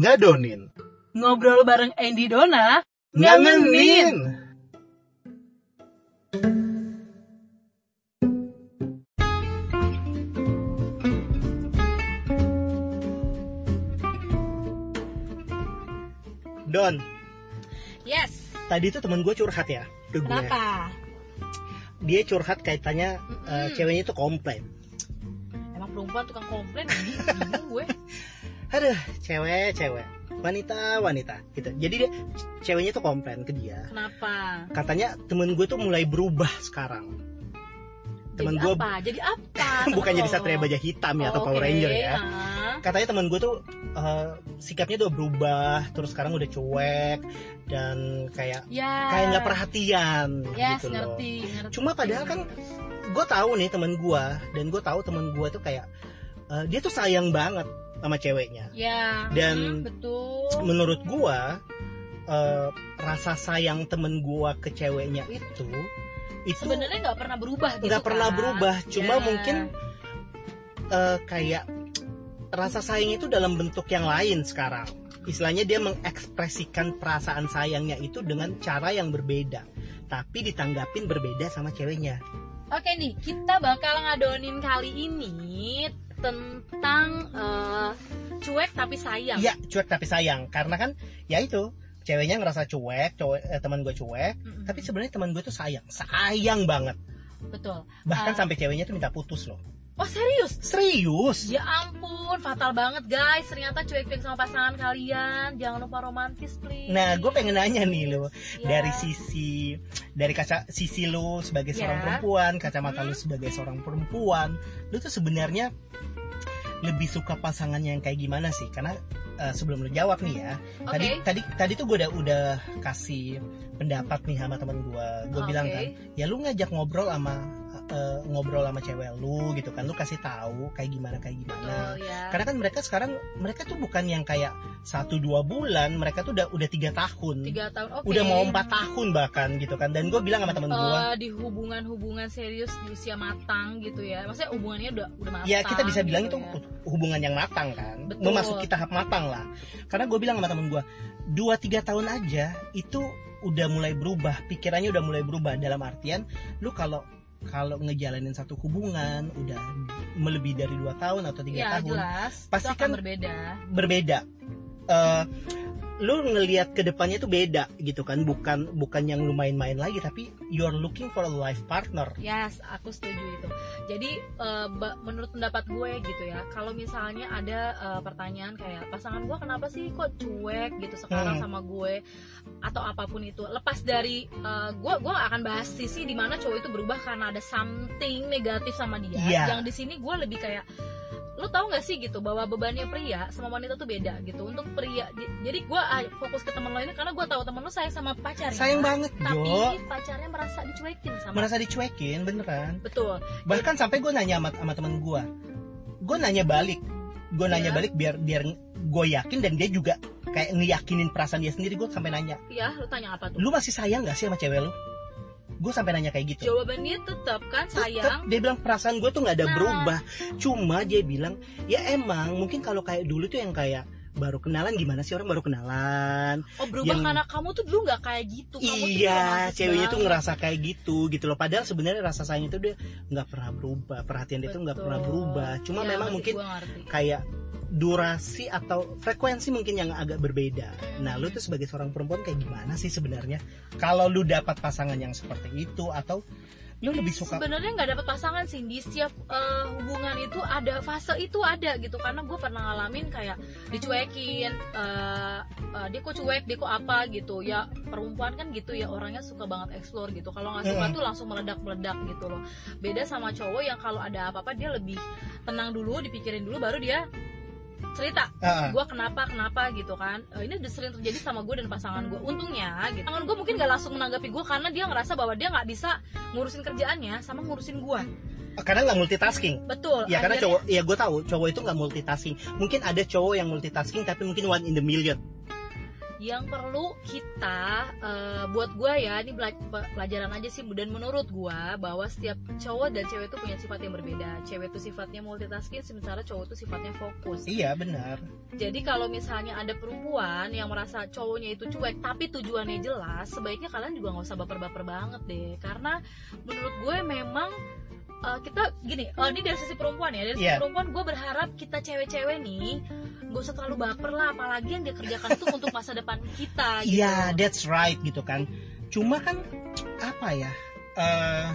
ngadonin, Ngobrol bareng Andy Dona. ngangenin. Don, Yes. tadi tuh temen gue curhat ya ke gue. Kenapa? Dia curhat kaitannya eh, Mm-mm. ceweknya itu komplain. Emang perempuan tukang komplain? Bingung gue. Aduh, cewek, cewek, wanita, wanita, gitu. Jadi dia ceweknya tuh komplain ke dia. Kenapa? Katanya temen gue tuh mulai berubah sekarang. Temen jadi gue apa? Jadi apa? bukan jadi satria baja hitam ya atau Oh, Power oke. Ranger ya. Ah. Katanya temen gue tuh eh, sikapnya udah berubah, terus sekarang udah cuek dan kayak Ya. kayak nggak perhatian Yes, gitu loh. ngerti, ngerti. Cuma padahal kan gue tahu nih temen gue dan gue tahu temen gue tuh kayak eh, dia tuh sayang banget sama ceweknya. Ya. Dan- hmm, betul. Menurut gue eh, rasa sayang temen gue ke ceweknya itu itu Sebenarnya nggak pernah berubah gitu nggak pernah kan? berubah cuma Ya. mungkin eh, kayak rasa sayang itu dalam bentuk yang lain sekarang istilahnya dia mengekspresikan perasaan sayangnya itu dengan cara yang berbeda tapi ditanggapin berbeda sama ceweknya Oke nih, kita bakal ngadonin kali ini tentang eh, cuek tapi sayang. iya cuek tapi sayang karena kan ya itu ceweknya ngerasa cuek cowok eh, teman gue cuek Mm-mm. tapi sebenarnya teman gue tuh sayang sayang banget betul. bahkan Ah. sampai ceweknya tuh minta putus loh Oh serius? serius Ya ampun, fatal banget guys. Ternyata cuekin sama pasangan kalian. Jangan lupa romantis please. nah gue pengen nanya nih lo Ya. dari sisi dari kaca sisi lu sebagai seorang Ya. perempuan kacamata Hmm. sebagai seorang perempuan lu tuh sebenarnya lebih suka pasangannya yang kayak gimana sih karena eh, sebelum lu jawab nih ya Oke. tadi tadi tadi tuh gue udah udah kasih pendapat nih sama teman gue gue bilang Oke. kan ya lu ngajak ngobrol sama eh, ngobrol sama cewek lu gitu kan lu kasih tahu kayak gimana kayak gimana Betul ya. karena kan mereka sekarang mereka tuh bukan yang kayak satu dua bulan mereka tuh udah udah tiga tahun Tiga tahun. Oke. udah mau empat tahun bahkan gitu kan dan gue bilang sama temen gue Eh, di hubungan-hubungan serius di usia matang gitu ya. Maksudnya hubungannya udah udah matang. ya kita bisa bilang gitu itu ya. hubungan yang matang kan Betul. memasuki tahap matang lah karena gue bilang sama temen gue dua tiga tahun aja itu udah mulai berubah pikirannya udah mulai berubah dalam artian lu kalau kalau ngejalanin satu hubungan udah melebihi dari dua tahun atau tiga Ya tahun jelas. Pasti kan- berbeda. berbeda Eh, lu ngelihat ke depannya tuh beda gitu kan bukan bukan yang lu main-main lagi tapi you're looking for a life partner Yes, aku setuju itu. Jadi ba- menurut pendapat gue gitu ya, kalau misalnya ada eh, pertanyaan kayak pasangan gue kenapa sih kok cuek gitu sekarang Hmm. sama gue atau apa pun itu, lepas dari eh, gue gue akan bahas sisi di mana cowok itu berubah karena ada something negatif sama dia. Iya. Yang di sini gue lebih kayak lu tahu nggak sih gitu bahwa bebannya pria sama wanita tuh beda gitu. Untuk pria jadi gue fokus ke temen lo ini karena gue tahu temen lo sayang sama pacarnya. Sayang banget tapi Jo. pacarnya merasa dicuekin sama merasa dicuekin beneran. Betul. Bahkan sampai gue nanya sama, sama temen gue gue nanya balik. Gue nanya Iya. balik biar biar gue yakin dan dia juga kayak ngeyakinin perasaan dia sendiri. Gue sampai nanya. Ya lu tanya apa tuh? Lu masih sayang gak sih sama cewek lu gue sampai nanya kayak gitu. Jawabannya tetap kan Tetep. sayang. Dia bilang perasaan gue tuh nggak ada Nah. berubah. Cuma dia bilang ya emang mungkin kalau kayak dulu tuh yang kayak baru kenalan gimana sih orang baru kenalan? Oh berubah yang- karena kamu tuh dulu nggak kayak gitu. Kamu iya ceweknya tuh ngerasa kayak gitu gitu loh. Padahal sebenarnya rasa sayang itu dia nggak pernah berubah. Perhatian dia tuh nggak Betul. pernah berubah. Cuma Ya, memang mungkin kayak durasi atau frekuensi mungkin yang agak berbeda. Nah, lu tuh sebagai seorang perempuan kayak gimana sih sebenarnya? Kalau lu dapat pasangan yang seperti itu atau lu lebih suka sebenarnya nggak dapat pasangan sih di setiap eh, hubungan itu ada fase itu ada gitu. Karena gue pernah ngalamin kayak dicuekin eh, eh, dia kok cuek dia kok apa gitu. Ya perempuan kan gitu ya orangnya suka banget explore gitu. Kalau nggak suka tuh langsung meledak meledak gitu loh. Beda sama cowok yang kalau ada apa apa dia lebih tenang dulu dipikirin dulu baru dia cerita Ah, ah. gue kenapa kenapa gitu kan Eh, ini udah sering terjadi sama gue dan pasangan gue untungnya gitu pasangan gue mungkin gak langsung menanggapi gue karena dia ngerasa bahwa dia nggak bisa ngurusin kerjaannya sama ngurusin gue karena nggak multitasking. betul Ya karena akhirnya- cowok, ya gue tahu cowok itu nggak multitasking. Mungkin ada cowok yang multitasking tapi mungkin one in the million. Yang perlu kita eh, buat gua ya ini pelajaran aja sih dan menurut gua bahwa setiap cowok dan cewek itu punya sifat yang berbeda. Cewek itu sifatnya multitasking sementara cowok itu sifatnya fokus. Iya benar. Jadi kalau misalnya ada perempuan yang merasa cowoknya itu cuek tapi tujuannya jelas sebaiknya kalian juga nggak usah baper-baper banget deh. Karena menurut gue memang eh, kita gini eh, ini dari sisi perempuan ya dari sisi Iya. perempuan gue berharap kita cewek-cewek nih gak usah terlalu baper lah apalagi yang dia kerjakan itu untuk masa depan kita gitu. Iya, that's right gitu kan. Cuma kan apa ya? eh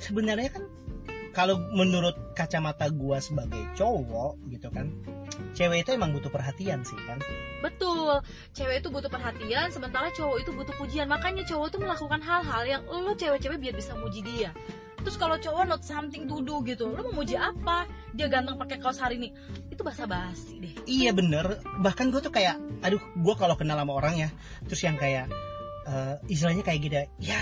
sebenarnya kan kalau menurut kacamata gua sebagai cowok gitu kan, cewek itu emang butuh perhatian sih kan. Betul, cewek itu butuh perhatian, sementara cowok itu butuh pujian. Makanya cowok itu melakukan hal-hal yang lo cewek-cewek biar bisa muji dia. Terus kalau cowok not something to do gitu, lo mau muji apa? Dia ganteng pakai kaos hari ini, itu basa-basi deh. Iya bener. Bahkan gue tuh kayak, aduh, gue kalau kenal sama orang ya, terus yang kayak eh, istilahnya kayak gitu, ya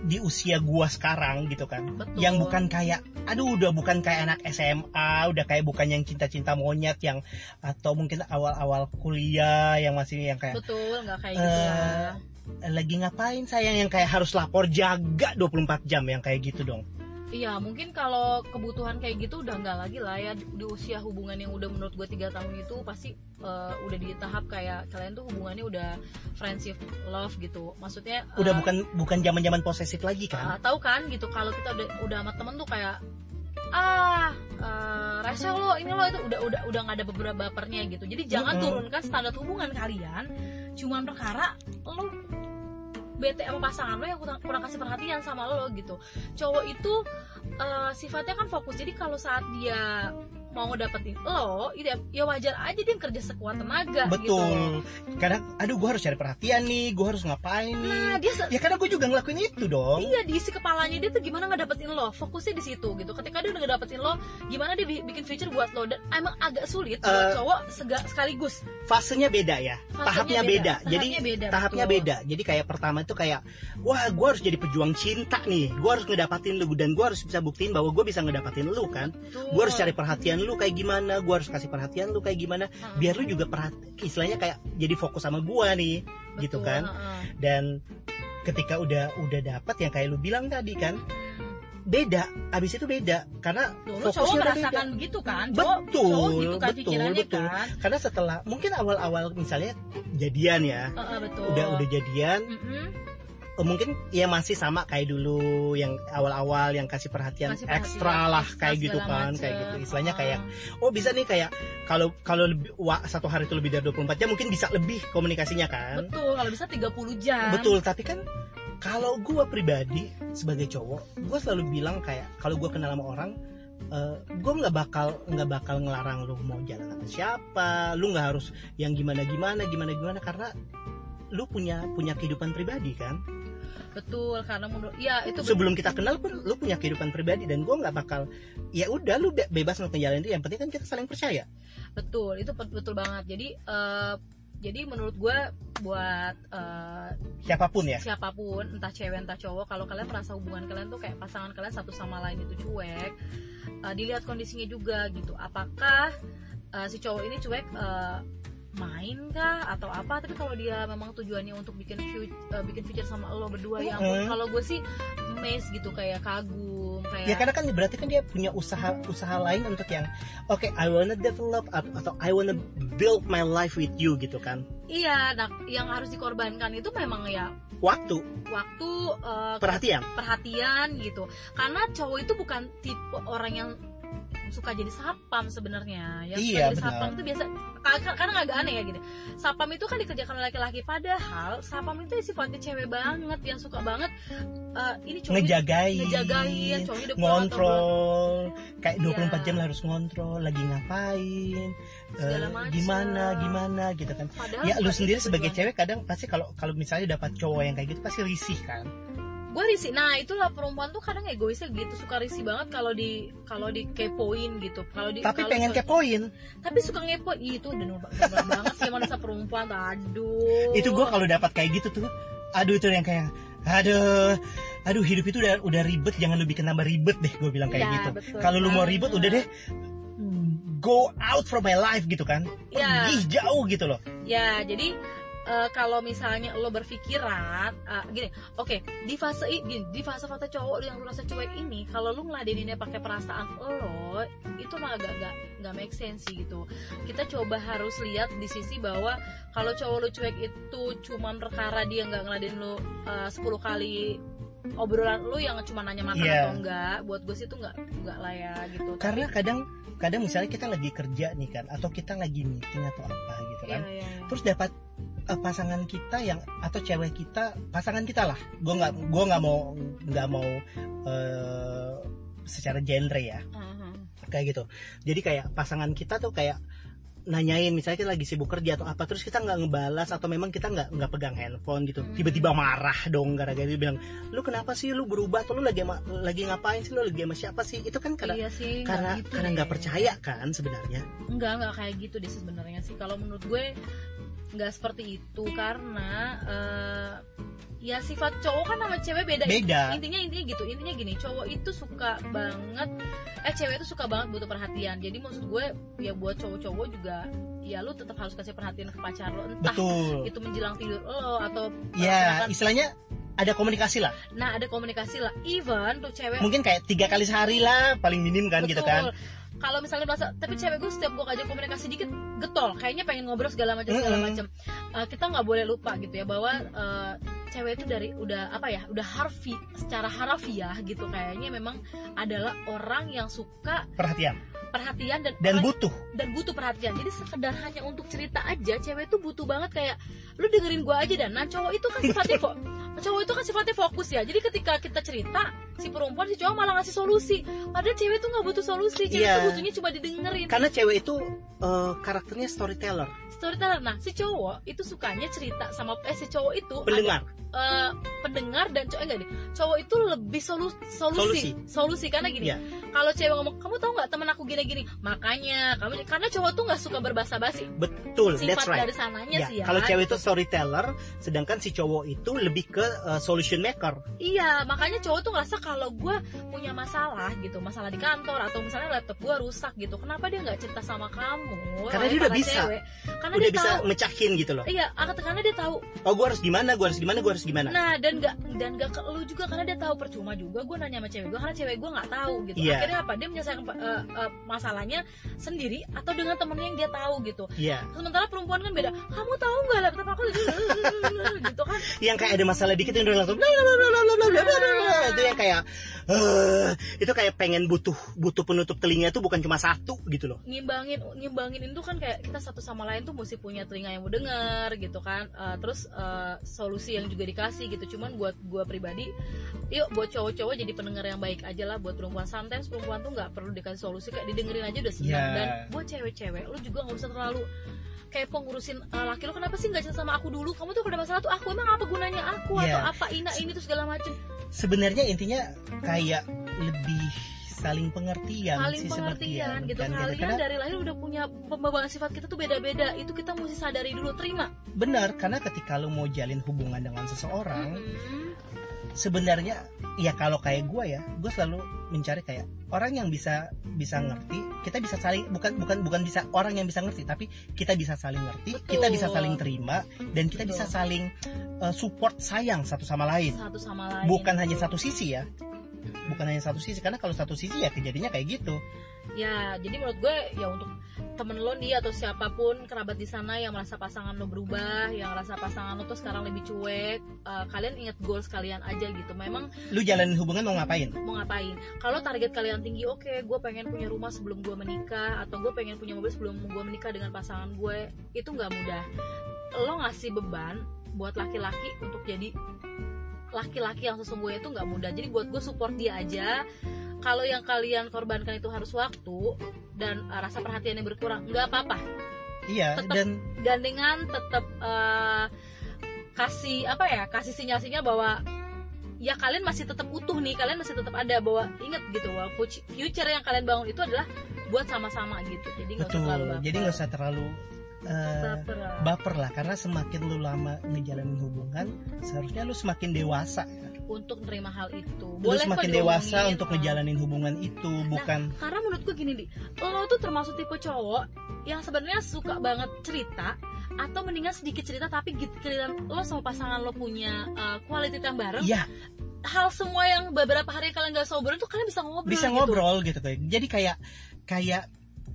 di usia gua sekarang gitu kan, Betul. yang bukan kayak, aduh, udah bukan kayak anak SMA, udah kayak bukan yang cinta-cinta monyet yang atau mungkin awal-awal kuliah yang masih yang kayak Betul, nggak kayak gitu Eh, lah. Lagi ngapain sayang yang kayak harus lapor jaga 24 jam yang kayak gitu dong. Iya, mungkin kalau kebutuhan kayak gitu udah nggak lagi lah ya di, usia hubungan yang udah menurut gue tiga tahun itu pasti eh, udah di tahap kayak kalian tuh hubungannya udah friendship love gitu. Maksudnya Udah eh, bukan bukan zaman-zaman posesif lagi Ah, kan? tahu kan gitu kalau kita udah udah sama temen tuh kayak ah eh, rese lo ini lo itu udah udah udah nggak ada beberapa bapernya gitu jadi jangan Mm-mm. turunkan standar hubungan kalian cuman perkara lo bete sama pasangan lo yang kurang, kurang kasih perhatian sama lo gitu. Cowok itu eh, sifatnya kan fokus. Jadi kalau saat dia mau dapetin lo itu ya, ya wajar aja dia kerja sekuat tenaga gitu Betul. Kadang, aduh, gue harus cari perhatian nih, gue harus ngapain nah nih? dia se- Ya karena gue juga ngelakuin itu dong. Iya di isi kepalanya dia tuh gimana ngedapetin lo Fokusnya di situ gitu Ketika dia udah ngedapetin lo Gimana dia bi- bikin future buat lo Dan emang agak sulit buat Eh, cowok sega- sekaligus Fasenya beda ya, Fasenya tahapnya beda. beda. Tahapnya Jadi beda, tahapnya betul. beda. Jadi kayak pertama itu kayak, wah, gue harus jadi pejuang cinta nih, gue harus ngedapatin lu dan gue harus bisa buktiin bahwa gue bisa ngedapatin lu kan. Gue harus cari perhatian lu kayak gimana, gue harus kasih perhatian lu kayak gimana, Heeh. biar lu juga perhati, istilahnya kayak jadi fokus sama gue nih, gitu Betul, kan. heeh. Dan ketika udah udah dapat yang kayak lu bilang tadi kan, beda abis itu beda karena cowok fokusnya udah merasakan beda. begitu kan cowok, Betul, cowok gitu kan betul, betul. kan karena setelah mungkin awal-awal misalnya jadian ya Heeh, betul udah udah jadian eh, mungkin ya masih sama kayak dulu yang awal-awal yang kasih perhatian Kasih perhatian, ekstra lah kayak gitu kan macem. kayak gitu istilahnya kayak oh bisa nih kayak kalau kalau lebih- wa- satu hari itu lebih dari 24 jam mungkin bisa lebih komunikasinya kan betul kalau bisa 30 jam Betul, tapi kan kalau gue pribadi sebagai cowok, gue selalu bilang kayak kalau gue kenal sama orang, gue nggak bakal nggak bakal ngelarang lu mau jalan sama siapa, lu nggak harus yang gimana gimana gimana gimana karena lu punya punya kehidupan pribadi kan. Betul karena menurut ya itu Sebelum kita kenal pun lu punya kehidupan pribadi dan gue nggak bakal ya udah lu be- bebas untuk ngejalanin itu. Yang penting kan kita saling percaya. betul itu bet- betul banget jadi eh, jadi menurut gue buat eh, Siapa pun ya. siapa pun entah cewek entah cowok kalau kalian merasa hubungan kalian tuh kayak pasangan kalian satu sama lain itu cuek eh, dilihat kondisinya juga gitu apakah eh, si cowok ini cuek eh, main kah atau apa tapi kalau dia memang tujuannya untuk bikin future, bikin future sama lo berdua ya ampun Mm-mm. kalau gue sih amazed gitu kayak kagum kayak Ya karena kan berarti kan dia punya usaha usaha lain untuk yang oke I wanna develop at- atau I wanna build my life with you gitu kan. iya nah yang harus dikorbankan itu memang ya Waktu, waktu eh, perhatian. perhatian gitu karena cowok itu bukan tipe orang yang suka jadi sapam sebenarnya yang suka Iya, jadi benar. sapam itu biasa ka- kadang agak aneh ya gitu sapam itu kan dikerjakan oleh laki-laki padahal sapam itu ya sifatnya cewek banget yang suka banget eh, ini cowok Ngejagain, ngejagain cowoknya udah ngontrol, kayak 24 Iya. jam harus ngontrol, lagi ngapain, Segala macem. gimana gimana gitu kan. Padahal Ya lu sendiri sebagai cewek kadang pasti kalau kalau misalnya dapat cowok yang kayak gitu pasti risih kan. Gue risih. Nah itulah perempuan tuh kadang egoisnya gitu suka risih banget kalau di kalau dikepoin gitu. Kalau di Tapi pengen suka- kepoin. tapi suka ngepo. Itu udah normal banget sih manusia perempuan. Aduh. Itu gua kalau dapat kayak gitu tuh, aduh itu yang kayak aduh aduh hidup itu udah udah ribet. Jangan lu bikin nambah ribet deh gue bilang kayak Ya, gitu. kalau lu mau ribet udah deh go out from my life gitu kan. Ya. pergi jauh gitu loh. Ya jadi eh, kalau misalnya lo berpikiran eh, gini oke di fase gini, di fase fase cowok yang lu rasa cuek ini kalau lu ngeladeninnya pakai perasaan lo itu mah agak gak nggak make sense sih gitu kita coba harus lihat di sisi bahwa kalau cowok lu cuek itu cuman perkara dia nggak ngeladenin lu eh, 10 kali obrolan lu yang cuma nanya makan Iya. atau enggak buat gue sih itu nggak nggak lah ya gitu karena kadang kadang misalnya kita lagi kerja nih kan atau kita lagi meeting atau apa gitu kan iya, iya. terus dapat eh, pasangan kita yang atau cewek kita pasangan kita lah. Gue nggak gue nggak mau nggak mau eh, secara genre ya. Mhm. kayak gitu. Jadi kayak pasangan kita tuh kayak nanyain misalnya kita lagi sibuk kerja atau apa terus kita nggak ngebalas atau memang kita nggak nggak pegang handphone gitu. Hmm. tiba-tiba marah dong gara-gara dia bilang lu kenapa sih? Lu berubah atau lu lagi ama- lagi ngapain sih? Lu lagi sama siapa sih? Itu kan karena iya sih karena nggak gitu karena nggak percaya kan sebenarnya. Enggak, enggak kayak gitu deh sebenarnya sih. Kalau menurut gue nggak seperti itu karena eh, ya sifat cowok kan sama cewek beda. beda Intinya intinya gitu. Intinya gini, cowok itu suka banget eh cewek itu suka banget butuh perhatian. Jadi maksud gue ya buat cowok-cowok juga ya lu tetap harus kasih perhatian ke pacar lo entah betul itu menjelang tidur lo atau ya istilahnya ada komunikasi lah nah ada komunikasi lah even tuh cewek mungkin kayak tiga kali sehari lah paling minim kan gitu kan Betul. Kalau misalnya merasa, tapi cewek gue setiap gue ajak komunikasi dikit getol, kayaknya pengen ngobrol segala macam segala macam. Eh, kita nggak boleh lupa gitu ya bahwa eh, cewek itu dari udah apa ya, udah harfi, secara harafiah gitu kayaknya memang adalah orang yang suka perhatian perhatian dan dan butuh dan butuh perhatian. Jadi sekedar hanya untuk cerita aja, cewek itu butuh banget kayak lu dengerin gue aja dan nah cowok itu kan sifatnya fo- cowok itu kan sifatnya fokus ya. Jadi ketika kita cerita si perempuan si cowok malah ngasih solusi. Padahal cewek itu nggak butuh solusi, cewek Iya. itu butuhnya cuma didengerin. karena cewek itu eh, karakternya storyteller Storyteller. Nah si cowok itu sukanya cerita sama eh si cowok itu pendengar ada, eh, pendengar dan cowok enggak nih. Cowok itu lebih solu- solusi, solusi karena gini. Iya. Kalau cewek ngomong, kamu tahu nggak temen aku gini-gini, makanya kamu karena cowok tuh nggak suka berbasa-basi betul sifat that's right dari sananya Ya, sih ya. kalau cewek itu storyteller, sedangkan si cowok itu lebih ke uh, solution maker. Iya, makanya cowok tuh ngerasa kalau gue punya masalah gitu, masalah di kantor atau misalnya laptop gue rusak gitu, kenapa dia nggak cerita sama kamu? Karena dia udah bisa. Cewek? Karena Udah dia bisa tahu. mecahin gitu loh. Iya, karena dia tahu. Oh, gue harus gimana? Gue harus gimana? Gue harus gimana? Nah, dan nggak dan nggak ke lu juga karena dia tahu percuma juga gue nanya sama cewek gue karena cewek gue nggak tahu gitu. Iya. Akhirnya apa? Dia menyelesaikan eh, eh, masalahnya sendiri atau dengan temennya yang dia tahu gitu. Iya. Sementara perempuan kan beda. Kamu tahu nggak laptop aku gitu kan yang kayak ada masalah dikit yang udah langsung itu yang kayak uh, itu kayak pengen butuh butuh penutup telinga tuh bukan cuma satu gitu loh ngimbangin ngimbangin itu kan kayak kita satu sama lain tuh mesti punya telinga yang mau dengar gitu kan uh, terus uh, solusi yang juga dikasih gitu cuman buat gua pribadi yuk buat cowok-cowok jadi pendengar yang baik aja lah buat perempuan sometimes perempuan tuh nggak perlu dikasih solusi kayak didengerin aja udah senang yeah. dan buat cewek-cewek lu juga nggak usah terlalu kayak pengurusin uh, laki lu kenapa sih nggak cinta sama aku dulu kamu tuh kalau ada masalah tuh aku emang apa gunanya aku Ya. atau apa ina ini tuh segala macem Sebenarnya intinya kayak lebih saling pengertian saling sih pengertian sepertinya, gitu kan? kalian Karena dari lahir udah punya pembawaan sifat kita tuh beda-beda itu kita mesti sadari dulu terima benar karena ketika lu mau jalin hubungan dengan seseorang Mm-mm. Sebenarnya ya kalau kayak gue ya gue selalu mencari kayak orang yang bisa bisa ngerti kita bisa saling bukan bukan bukan bisa orang yang bisa ngerti tapi kita bisa saling ngerti Betul. kita bisa saling terima dan kita Betul. bisa saling uh, support sayang satu sama lain satu sama lain bukan hanya satu sisi ya bukan hanya satu sisi karena kalau satu sisi ya kejadiannya kayak gitu. Ya jadi menurut gue ya untuk temen lo nih atau siapa pun kerabat di sana yang merasa pasangan lo berubah yang merasa pasangan lo tuh sekarang lebih cuek eh, kalian ingat goals kalian aja gitu. Memang lu jalanin hubungan mau ngapain? Mau ngapain? Kalau target kalian tinggi oke gue pengen punya rumah sebelum gue menikah atau gue pengen punya mobil sebelum gue menikah dengan pasangan gue itu nggak mudah. Lo ngasih beban buat laki-laki untuk jadi laki-laki yang sesungguhnya itu nggak mudah. Jadi buat gue support dia aja. Kalau yang kalian korbankan itu harus waktu dan uh, rasa perhatiannya berkurang nggak apa-apa. Iya Tetap- dan gandengan tetap uh, kasih apa ya kasih sinyal-sinyal bahwa ya kalian masih tetap utuh nih kalian masih tetap ada bahwa inget gitu bahwa future- yang kalian bangun itu adalah buat sama-sama gitu. Jadi nggak usah betul. terlalu baper. jadi nggak usah terlalu uh, Baper lah. baper lah karena semakin lu lama ngejalanin hubungan seharusnya lu semakin dewasa untuk menerima hal itu boleh semakin dewasa diomongin, untuk ngejalanin hubungan itu bukan karena menurutku gini di lo tuh termasuk tipe cowok yang sebenarnya suka banget cerita atau mendingan sedikit cerita tapi gitu lo sama pasangan lo punya uh, quality time bareng Iya, hal semua yang beberapa hari kalian gak sober itu kalian bisa ngobrol bisa gitu. ngobrol gitu kayak. Jadi kayak kayak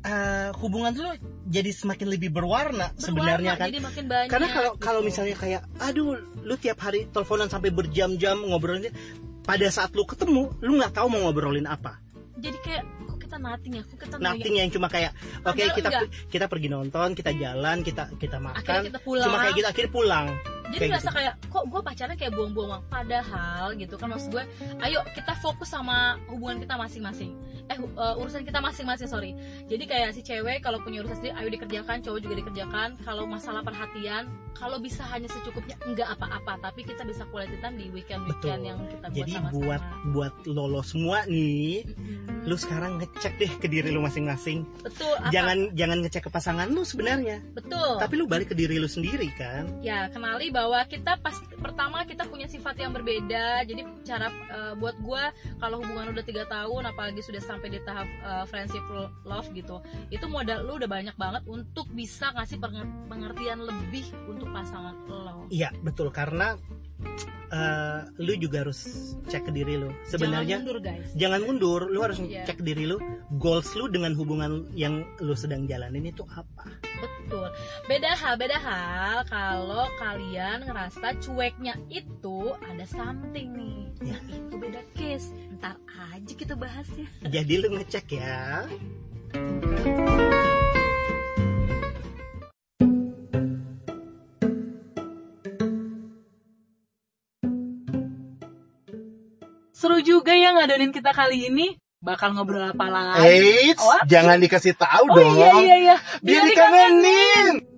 eh, hubungan tuh jadi semakin lebih berwarna, Berwarna, sebenarnya kan. jadi makin banyak Karena kalau gitu. kalau misalnya kayak aduh lu tiap hari teleponan sampai berjam-jam ngobrolin pada saat lu ketemu lu nggak tahu mau ngobrolin apa. jadi kayak kok kita nothing ya kok kita Nothing yang cuma kayak oke Padahal kita enggak. kita pergi nonton, kita jalan, kita kita akhirnya makan. kita pulang Cuma kayak gitu akhirnya pulang. Jadi kayak ngerasa gitu. kayak kok gue pacarnya kayak buang-buang waktu padahal gitu kan maksud gue ayo kita fokus sama hubungan kita masing-masing eh uh, urusan kita masing-masing sorry jadi kayak si cewek kalau punya urusan sendiri ayo dikerjakan cowok juga dikerjakan kalau masalah perhatian kalau bisa hanya secukupnya enggak apa-apa tapi kita bisa quality time di weekend weekend Betul. yang kita buat Jadi sama-sama buat buat lolo semua nih, Mm-mm. lu sekarang ngecek deh ke diri lu masing-masing. betul apa? Jangan jangan ngecek ke pasangan lu sebenarnya, betul tapi lu balik ke diri lu sendiri kan. ya kenali bahwa kita pas pertama kita punya sifat yang berbeda. Jadi cara eh, buat gua kalau hubungan udah tiga tahun apalagi sudah sampai di tahap eh, friendship love gitu itu modal lu udah banyak banget untuk bisa ngasih penger- pengertian lebih untuk pasangan lo. Iya betul. Karena eh, lu juga harus cek ke diri lu. Sebenarnya Jangan mundur guys jangan mundur, lu harus Iya. cek diri lu, goals lu dengan hubungan yang lu sedang jalanin itu apa. betul beda hal beda hal kalau kalian ngerasa cueknya itu ada something nih Ya. nah itu beda case ntar aja kita bahasnya Jadi lu ngecek ya. Juga ya ngadonin kita kali ini. Bakal ngobrol apa lagi? Eits, What? jangan dikasih tahu oh iya iya iya. Biar dikangenin.